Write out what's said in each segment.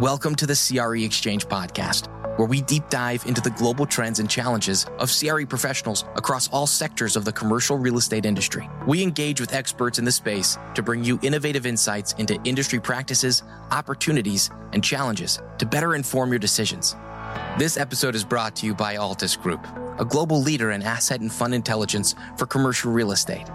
Welcome to the CRE Exchange podcast, where we deep dive into the global trends and challenges of CRE professionals across all sectors of the commercial real estate industry. We engage with experts in the space to bring you innovative insights into industry practices, opportunities, and challenges to better inform your decisions. This episode is brought to you by Altus Group, a global leader in asset and fund intelligence for commercial real estate.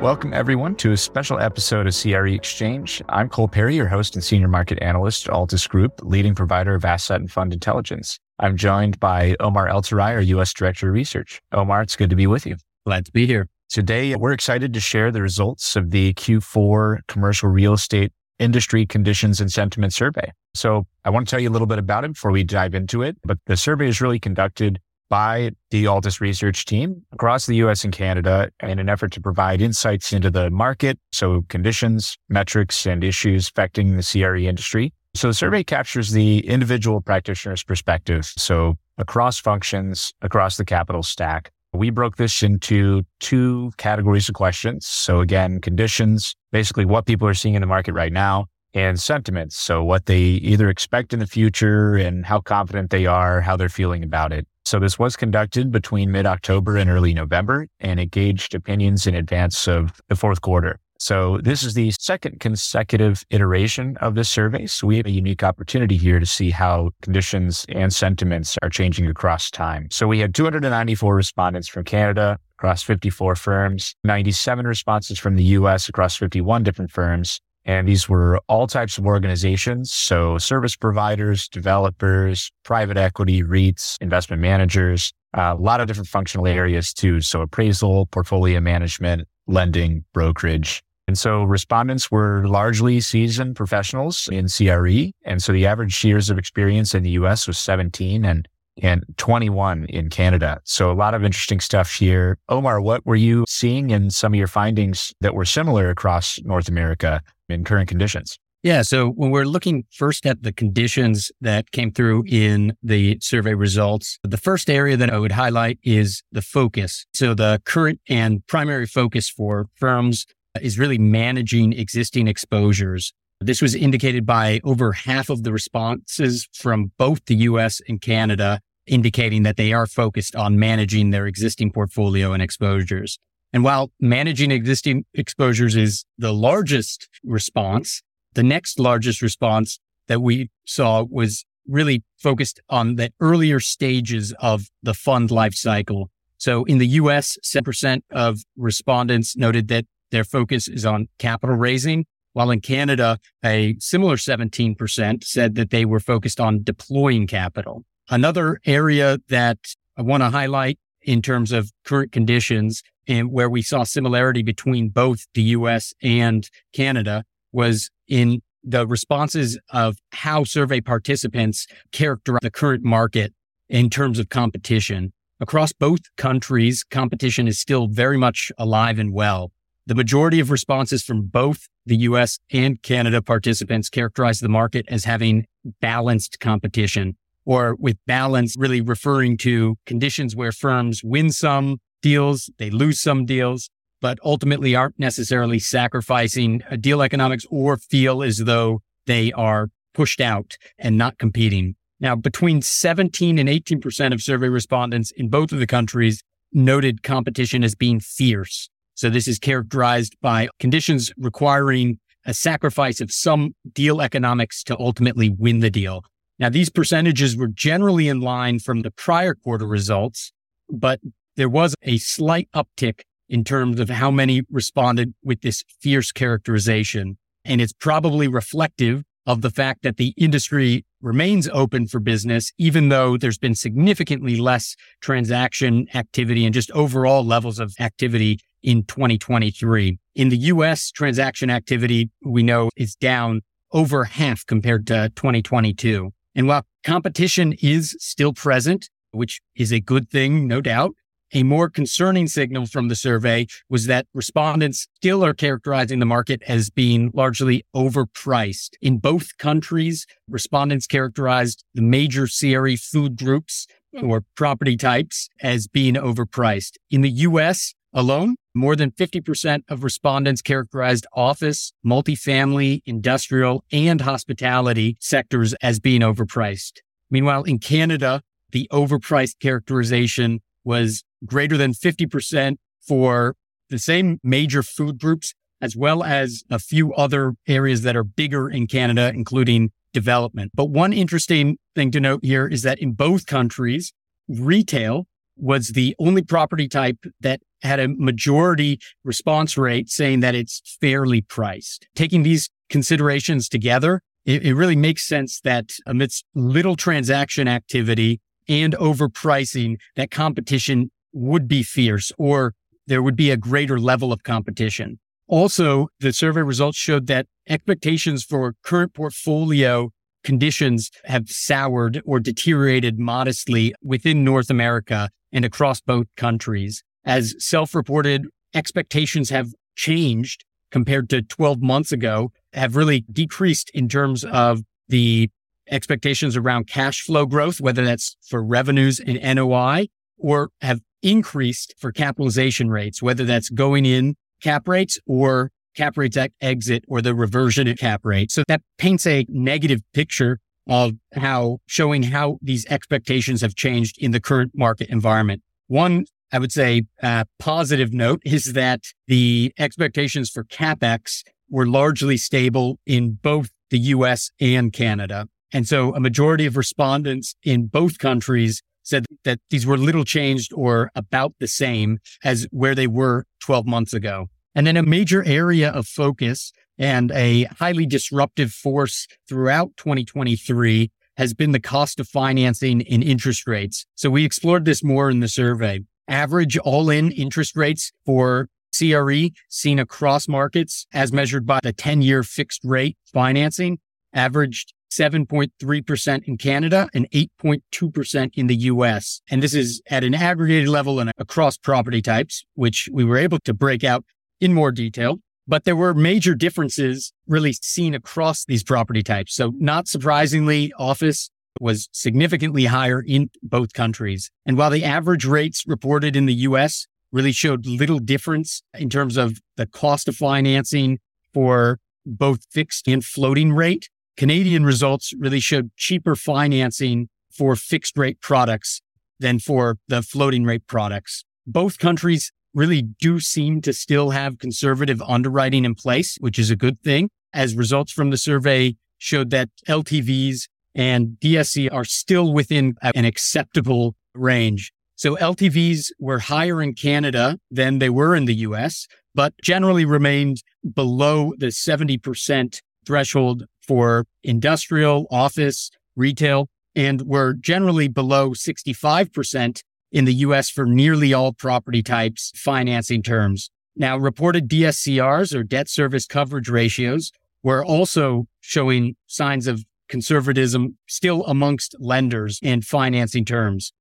Welcome, everyone, to a special episode of CRE Exchange. I'm Cole Perry, your host and senior market analyst at Altus Group, leading provider of asset and fund intelligence. I'm joined by Omar Eltorai, our U.S. Director of Research. Omar, it's good to be with you. Glad to be here. Today, we're excited to share the results of the Q4 commercial real estate industry conditions and sentiment survey. So I want to tell you a little bit about it before we dive into it. But the survey is really conducted by the Altus research team across the US and Canada in an effort to provide insights into the market, so conditions, metrics, and issues affecting the CRE industry. So the survey captures the individual practitioner's perspective. So across functions, across the capital stack. We broke this into two categories of questions. So again, conditions, basically what people are seeing in the market right now, and sentiments. So what they either expect in the future and how confident they are, how they're feeling about it. So this was conducted between mid October and early November, and it gauged opinions in advance of the fourth quarter. So this is the second consecutive iteration of this survey. So we have a unique opportunity here to see how conditions and sentiments are changing across time. So we had 294 respondents from Canada across 54 firms, 97 responses from the US across 51 different firms, and these were all types of organizations. So service providers, developers, private equity, REITs, investment managers, uh, a lot of different functional areas too. So appraisal, portfolio management, lending, brokerage. And so respondents were largely seasoned professionals in CRE. And so the average years of experience in the US was 17 and and 21 in Canada. So a lot of interesting stuff here. Omar, what were you seeing in some of your findings that were similar across North America in current conditions? Yeah. So when we're looking first at the conditions that came through in the survey results, the first area that I would highlight is the focus. So the current and primary focus for firms is really managing existing exposures. This was indicated by over half of the responses from both the US and Canada, indicating that they are focused on managing their existing portfolio and exposures. And while managing existing exposures is the largest response, the next largest response that we saw was really focused on the earlier stages of the fund life cycle. So in the US, 7% of respondents noted that their focus is on capital raising, while in Canada, a similar 17% said that they were focused on deploying capital. Another area that I want to highlight in terms of current conditions and where we saw similarity between both the US and Canada was in the responses of how survey participants characterize the current market in terms of competition. Across both countries, competition is still very much alive and well. The majority of responses from both the US and Canada participants characterize the market as having balanced competition or with balance really referring to conditions where firms win some deals, they lose some deals, but ultimately aren't necessarily sacrificing deal economics or feel as though they are pushed out and not competing. Now, between 17 and 18% of survey respondents in both of the countries noted competition as being fierce. So this is characterized by conditions requiring a sacrifice of some deal economics to ultimately win the deal. Now, these percentages were generally in line from the prior quarter results, but there was a slight uptick in terms of how many responded with this fierce characterization. And it's probably reflective of the fact that the industry remains open for business, even though there's been significantly less transaction activity and just overall levels of activity in 2023. In the US, transaction activity we know is down over half compared to 2022. And while competition is still present, which is a good thing, no doubt, a more concerning signal from the survey was that respondents still are characterizing the market as being largely overpriced. In both countries, respondents characterized the major CRE food groups or property types as being overpriced. In the US, alone, more than 50% of respondents characterized office, multifamily, industrial, and hospitality sectors as being overpriced. Meanwhile, in Canada, the overpriced characterization was greater than 50% for the same major food groups, as well as a few other areas that are bigger in Canada, including development. But one interesting thing to note here is that in both countries, retail was the only property type that had a majority response rate saying that it's fairly priced. Taking these considerations together, it, it really makes sense that amidst little transaction activity and overpricing, that competition would be fierce or there would be a greater level of competition. Also, the survey results showed that expectations for current portfolio conditions have soured or deteriorated modestly within North America and across both countries. As self reported expectations have changed compared to 12 months ago, have really decreased in terms of the expectations around cash flow growth, whether that's for revenues and NOI, or have increased for capitalization rates, whether that's going in cap rates or cap rates at exit or the reversion of cap rate. So that paints a negative picture of how showing how these expectations have changed in the current market environment. One, I would say, uh, positive note is that the expectations for capex were largely stable in both the US and Canada. And so a majority of respondents in both countries said that these were little changed or about the same as where they were 12 months ago. And then a major area of focus and a highly disruptive force throughout 2023 has been the cost of financing in interest rates. So we explored this more in the survey. Average all in interest rates for CRE seen across markets as measured by the 10 year fixed rate financing averaged 7.3% in Canada and 8.2% in the US. And this is at an aggregated level and across property types, which we were able to break out in more detail. But there were major differences really seen across these property types. So not surprisingly, office was significantly higher in both countries. And while the average rates reported in the US really showed little difference in terms of the cost of financing for both fixed and floating rate, Canadian results really showed cheaper financing for fixed rate products than for the floating rate products. Both countries really do seem to still have conservative underwriting in place, which is a good thing. As results from the survey showed that LTVs and DSC are still within an acceptable range. So LTVs were higher in Canada than they were in the US, but generally remained below the 70% threshold for industrial, office, retail, and were generally below 65% in the US for nearly all property types financing terms. Now, reported DSCRs or debt service coverage ratios were also showing signs of conservatism still amongst lenders and financing terms.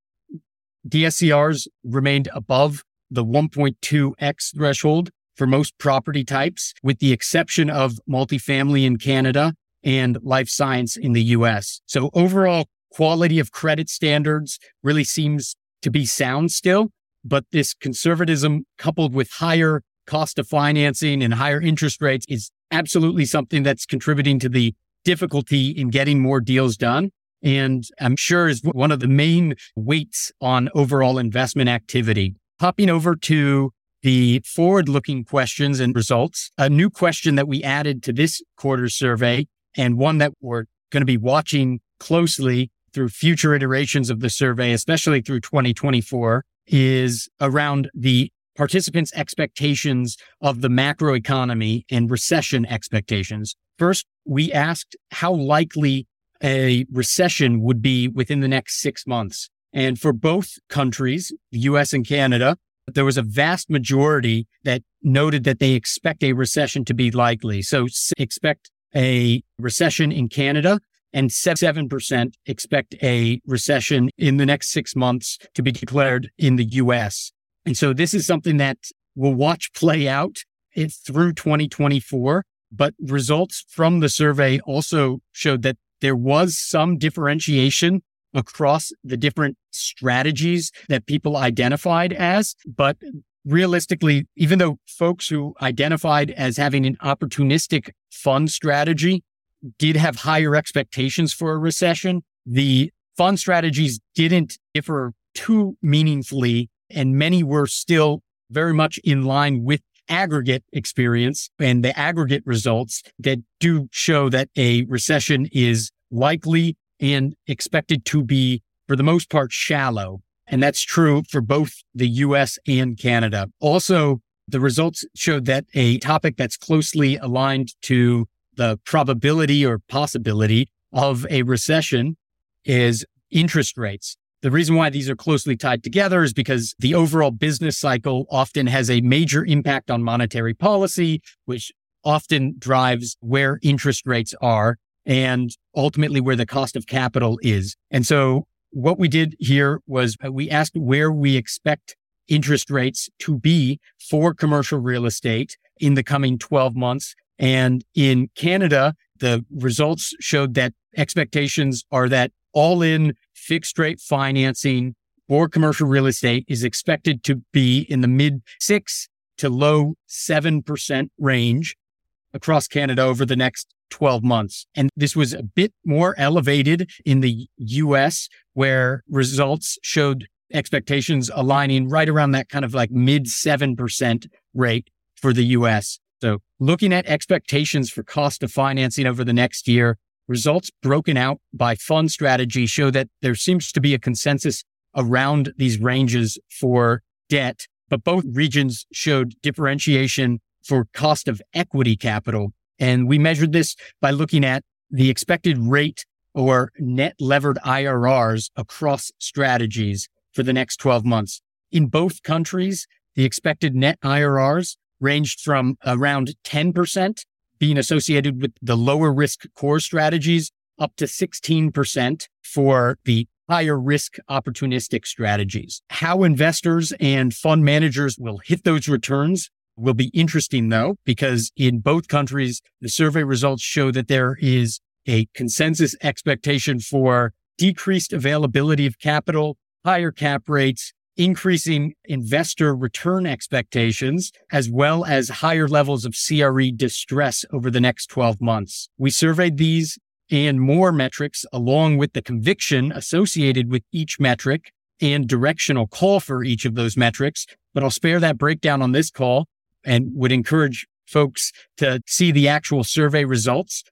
DSCRs remained above the 1.2x threshold for most property types, with the exception of multifamily in Canada and life science in the US. So overall quality of credit standards really seems to be sound still, but this conservatism coupled with higher cost of financing and higher interest rates is absolutely something that's contributing to the difficulty in getting more deals done. And I'm sure is one of the main weights on overall investment activity. Hopping over to the forward looking questions and results, a new question that we added to this quarter survey and one that we're going to be watching closely through future iterations of the survey, especially through 2024, is around the participants' expectations of the macroeconomy and recession expectations. First, we asked how likely a recession would be within the next six months. And for both countries, the US and Canada, there was a vast majority that noted that they expect a recession to be likely. So expect a recession in Canada and 7% expect a recession in the next six months to be declared in the US. And so this is something that we'll watch play out eh, through 2024. But results from the survey also showed that there was some differentiation across the different strategies that people identified as, but realistically, even though folks who identified as having an opportunistic fund strategy did have higher expectations for a recession, the fund strategies didn't differ too meaningfully, and many were still very much in line with aggregate experience and the aggregate results that do show that a recession is likely and expected to be, for the most part, shallow. And that's true for both the US and Canada. Also, the results showed that a topic that's closely aligned to the probability or possibility of a recession is interest rates. The reason why these are closely tied together is because the overall business cycle often has a major impact on monetary policy, which often drives where interest rates are and ultimately where the cost of capital is. And so what we did here was uh, we asked where we expect interest rates to be for commercial real estate in the coming 12 months. And in Canada, the results showed that expectations are that all in fixed rate financing for commercial real estate is expected to be in the mid six to low 7% range across Canada over the next 12 months. And this was a bit more elevated in the US where results showed expectations aligning right around that kind of like mid 7% rate for the US. So looking at expectations for cost of financing over the next year, results broken out by fund strategy show that there seems to be a consensus around these ranges for debt, but both regions showed differentiation for cost of equity capital. And we measured this by looking at the expected rate or net levered IRRs across strategies for the next 12 months. In both countries, the expected net IRRs ranged from around 10% being associated with the lower risk core strategies up to 16% for the higher risk opportunistic strategies. How investors and fund managers will hit those returns will be interesting though, because in both countries, the survey results show that there is a consensus expectation for decreased availability of capital, higher cap rates, increasing investor return expectations, as well as higher levels of CRE distress over the next 12 months. We surveyed these and more metrics along with the conviction associated with each metric and directional call for each of those metrics. But I'll spare that breakdown on this call and would encourage folks to see the actual survey results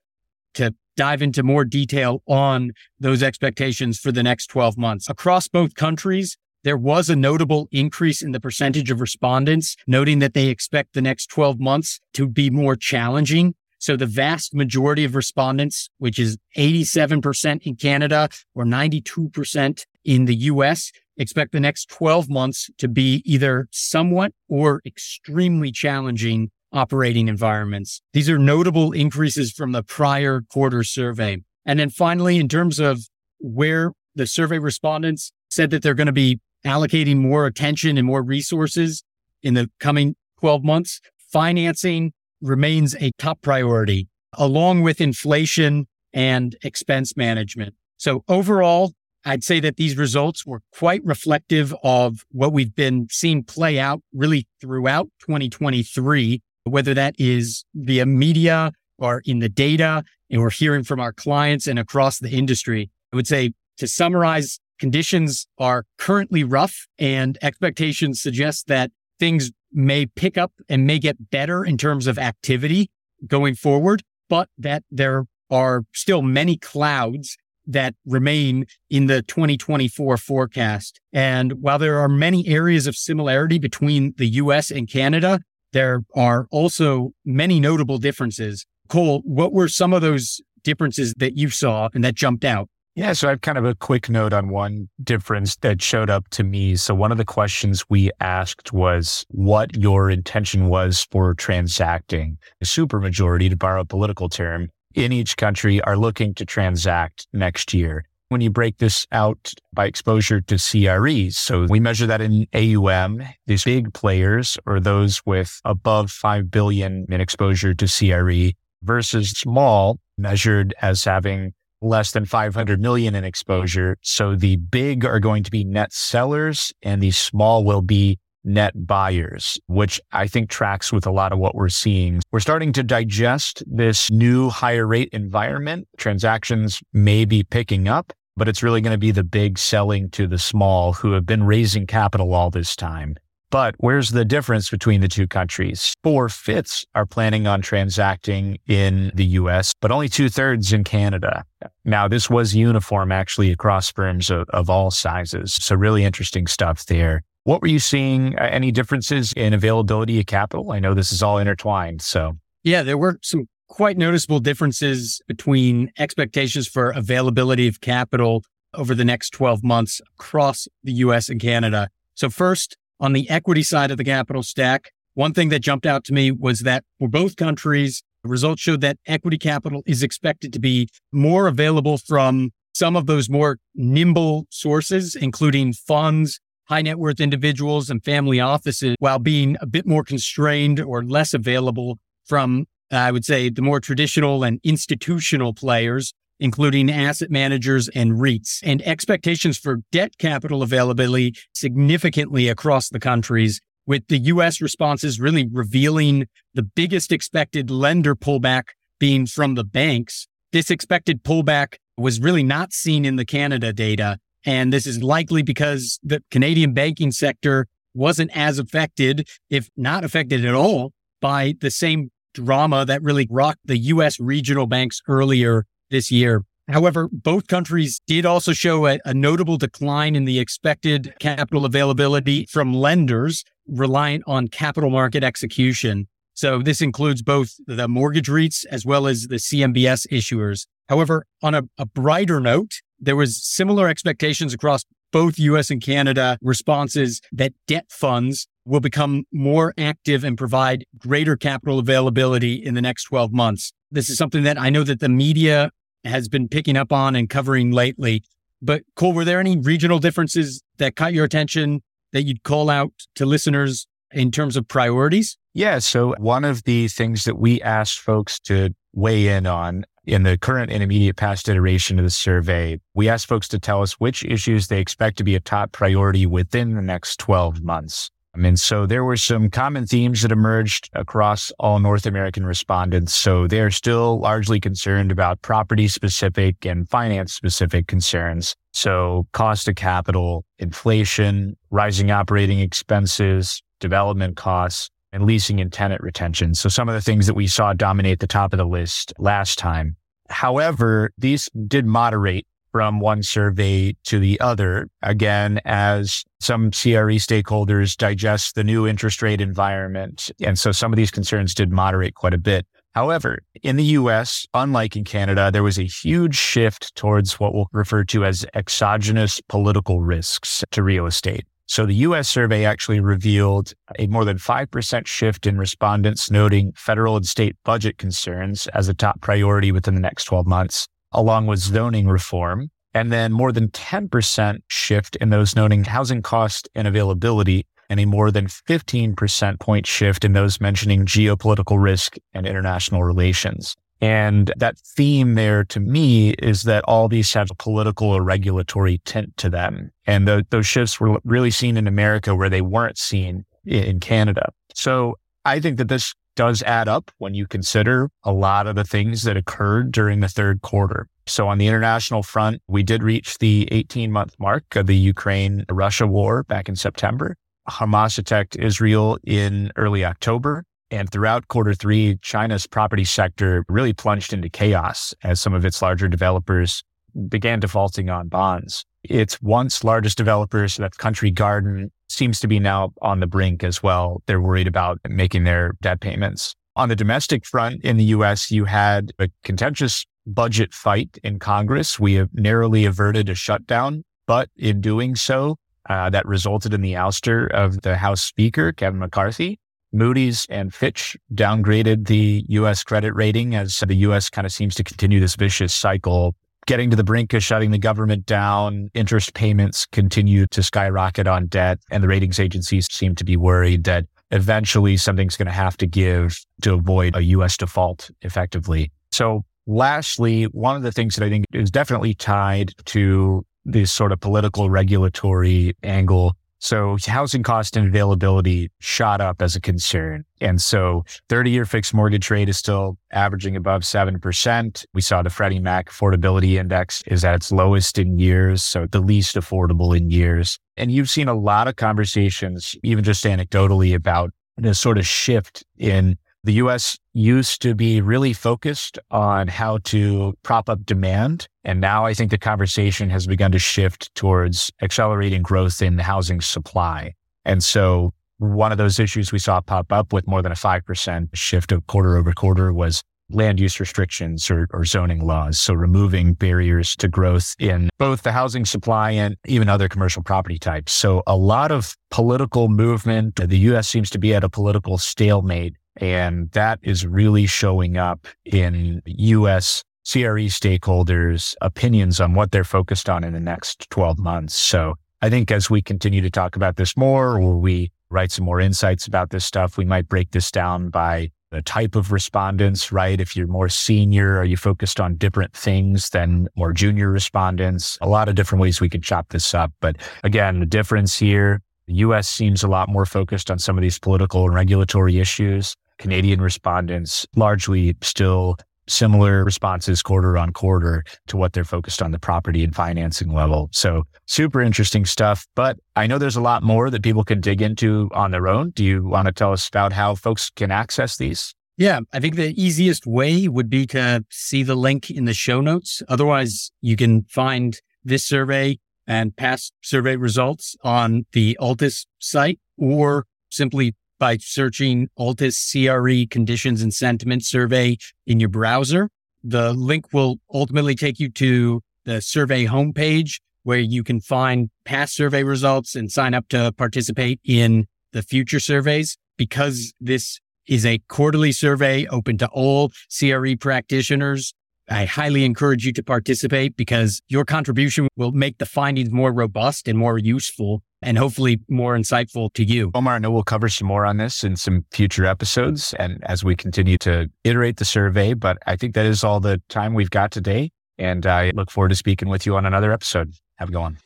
to dive into more detail on those expectations for the next 12 months. Across both countries, there was a notable increase in the percentage of respondents noting that they expect the next 12 months to be more challenging. So the vast majority of respondents, which is 87% in Canada or 92% in the US, expect the next 12 months to be either somewhat or extremely challenging operating environments. These are notable increases from the prior quarter survey. And then finally, in terms of where the survey respondents said that they're going to be allocating more attention and more resources in the coming 12 months, financing remains a top priority along with inflation and expense management. So overall, I'd say that these results were quite reflective of what we've been seeing play out really throughout 2023, whether that is via media or in the data, and we're hearing from our clients and across the industry. I would say to summarize Conditions are currently rough and expectations suggest that things may pick up and may get better in terms of activity going forward, but that there are still many clouds that remain in the 2024 forecast. And while there are many areas of similarity between the US and Canada, there are also many notable differences. Cole, what were some of those differences that you saw and that jumped out? Yeah, so I have kind of a quick note on one difference that showed up to me. So one of the questions we asked was what your intention was for transacting. The supermajority, to borrow a political term, in each country are looking to transact next year. When you break this out by exposure to CREs, so we measure that in AUM, these big players or those with above 5 billion in exposure to CRE versus small measured as having less than 500 million in exposure. So the big are going to be net sellers and the small will be net buyers, which I think tracks with a lot of what we're seeing. We're starting to digest this new higher rate environment. Transactions may be picking up, but it's really going to be the big selling to the small who have been raising capital all this time. But where's the difference between the two countries? Four fifths are planning on transacting in the US, but only two thirds in Canada. Now, this was uniform actually across firms of, of all sizes. So really interesting stuff there. What were you seeing? Any differences in availability of capital? I know this is all intertwined. So, yeah, there were some quite noticeable differences between expectations for availability of capital over the next 12 months across the US and Canada. So, first, on the equity side of the capital stack, one thing that jumped out to me was that for both countries, the results showed that equity capital is expected to be more available from some of those more nimble sources, including funds high net worth individuals and family offices while being a bit more constrained or less available from, I would say, the more traditional and institutional players, including asset managers and REITs. And expectations for debt capital availability significantly across the countries, with the US responses really revealing the biggest expected lender pullback being from the banks. This expected pullback was really not seen in the Canada data. And this is likely because the Canadian banking sector wasn't as affected, if not affected at all, by the same drama that really rocked the US regional banks earlier this year. However, both countries did also show a, a, notable decline in the expected capital availability from lenders reliant on capital market execution. So this includes both the mortgage REITs as well as the CMBS issuers. However, on a, a brighter note, there was similar expectations across both US and Canada responses that debt funds will become more active and provide greater capital availability in the next 12 months. This is something that I know that the media has been picking up on and covering lately. But Cole, were there any regional differences that caught your attention that you'd call out to listeners in terms of priorities? Yeah. So one of the things that we asked folks to weigh in on in the current and immediate past iteration of the survey, we asked folks to tell us which issues they expect to be a top priority within the next 12 months. And so there were some common themes that emerged across all North American respondents. So they're still largely concerned about property specific and finance specific concerns. So cost of capital, inflation, rising operating expenses, development costs, and leasing and tenant retention. So some of the things that we saw dominate the top of the list last time. However, these did moderate from one survey to the other. Again, as some CRE stakeholders digest the new interest rate environment. And so some of these concerns did moderate quite a bit. However, in the US, unlike in Canada, there was a huge shift towards what we'll refer to as exogenous political risks to real estate. So the US survey actually revealed a more than 5% shift in respondents noting federal and state budget concerns as a top priority within the next 12 months, along with zoning reform. And then more than 10% shift in those noting housing cost and availability and a more than 15% point shift in those mentioning geopolitical risk and international relations. And that theme there to me is that all these have a political or regulatory tint to them. And the, those shifts were really seen in America where they weren't seen in Canada. So I think that this does add up when you consider a lot of the things that occurred during the third quarter. So on the international front, we did reach the 18 month mark of the Ukraine Russia war back in September. Hamas attacked Israel in early October. And throughout quarter three, China's property sector really plunged into chaos as some of its larger developers began defaulting on bonds. Its once largest developer, so that's Country Garden, seems to be now on the brink as well. They're worried about making their debt payments. On the domestic front in the US, you had a contentious budget fight in Congress. We have narrowly averted a shutdown, but in doing so, uh, that resulted in the ouster of the House Speaker, Kevin McCarthy. Moody's and Fitch downgraded the US credit rating as the US kind of seems to continue this vicious cycle, getting to the brink of shutting the government down. Interest payments continue to skyrocket on debt, and the ratings agencies seem to be worried that eventually something's going to have to give to avoid a US default effectively. So, lastly, one of the things that I think is definitely tied to this sort of political regulatory angle So housing cost and availability shot up as a concern. And so 30 year fixed mortgage rate is still averaging above 7%. We saw the Freddie Mac affordability index is at its lowest in years. So the least affordable in years. And you've seen a lot of conversations, even just anecdotally about this sort of shift in the US used to be really focused on how to prop up demand. And now I think the conversation has begun to shift towards accelerating growth in housing supply. And so one of those issues we saw pop up with more than a 5% shift of quarter over quarter was land use restrictions or, or, zoning laws. So removing barriers to growth in both the housing supply and even other commercial property types. So a lot of political movement. The U.S. seems to be at a political stalemate and that is really showing up in US CRE stakeholders' opinions on what they're focused on in the next 12 months. So I think as we continue to talk about this more, or we write some more insights about this stuff, we might break this down by the type of respondents, right? If you're more senior, are you focused on different things than more junior respondents? A lot of different ways we could chop this up. But again, the difference here, the US seems a lot more focused on some of these political and regulatory issues. Canadian respondents largely still similar responses quarter on quarter to what they're focused on the property and financing level. So super interesting stuff. But I know there's a lot more that people can dig into on their own. Do you want to tell us about how folks can access these? Yeah, I think the easiest way would be to see the link in the show notes. Otherwise, you can find this survey and past survey results on the Altus site or simply by searching Altus CRE conditions and sentiment survey in your browser. The link will ultimately take you to the survey homepage where you can find past survey results and sign up to participate in the future surveys. Because this is a quarterly survey open to all CRE practitioners, I highly encourage you to participate because your contribution will make the findings more robust and more useful and hopefully more insightful to you. Omar, I know we'll cover some more on this in some future episodes and as we continue to iterate the survey, but I think that is all the time we've got today. And I look forward to speaking with you on another episode. Have a good one.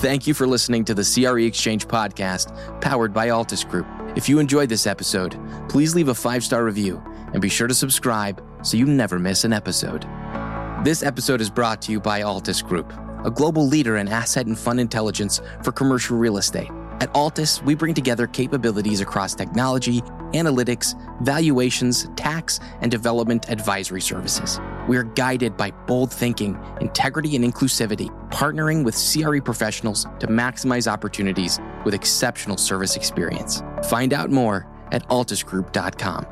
Thank you for listening to the CRE Exchange podcast powered by Altus Group. If you enjoyed this episode, please leave a five star review and be sure to subscribe so you never miss an episode. This episode is brought to you by Altus Group, a global leader in asset and fund intelligence for commercial real estate. At Altus, we bring together capabilities across technology, analytics, valuations, tax, and development advisory services. We are guided by bold thinking, integrity, and inclusivity, partnering with CRE professionals to maximize opportunities with exceptional service experience. Find out more at altusgroup.com.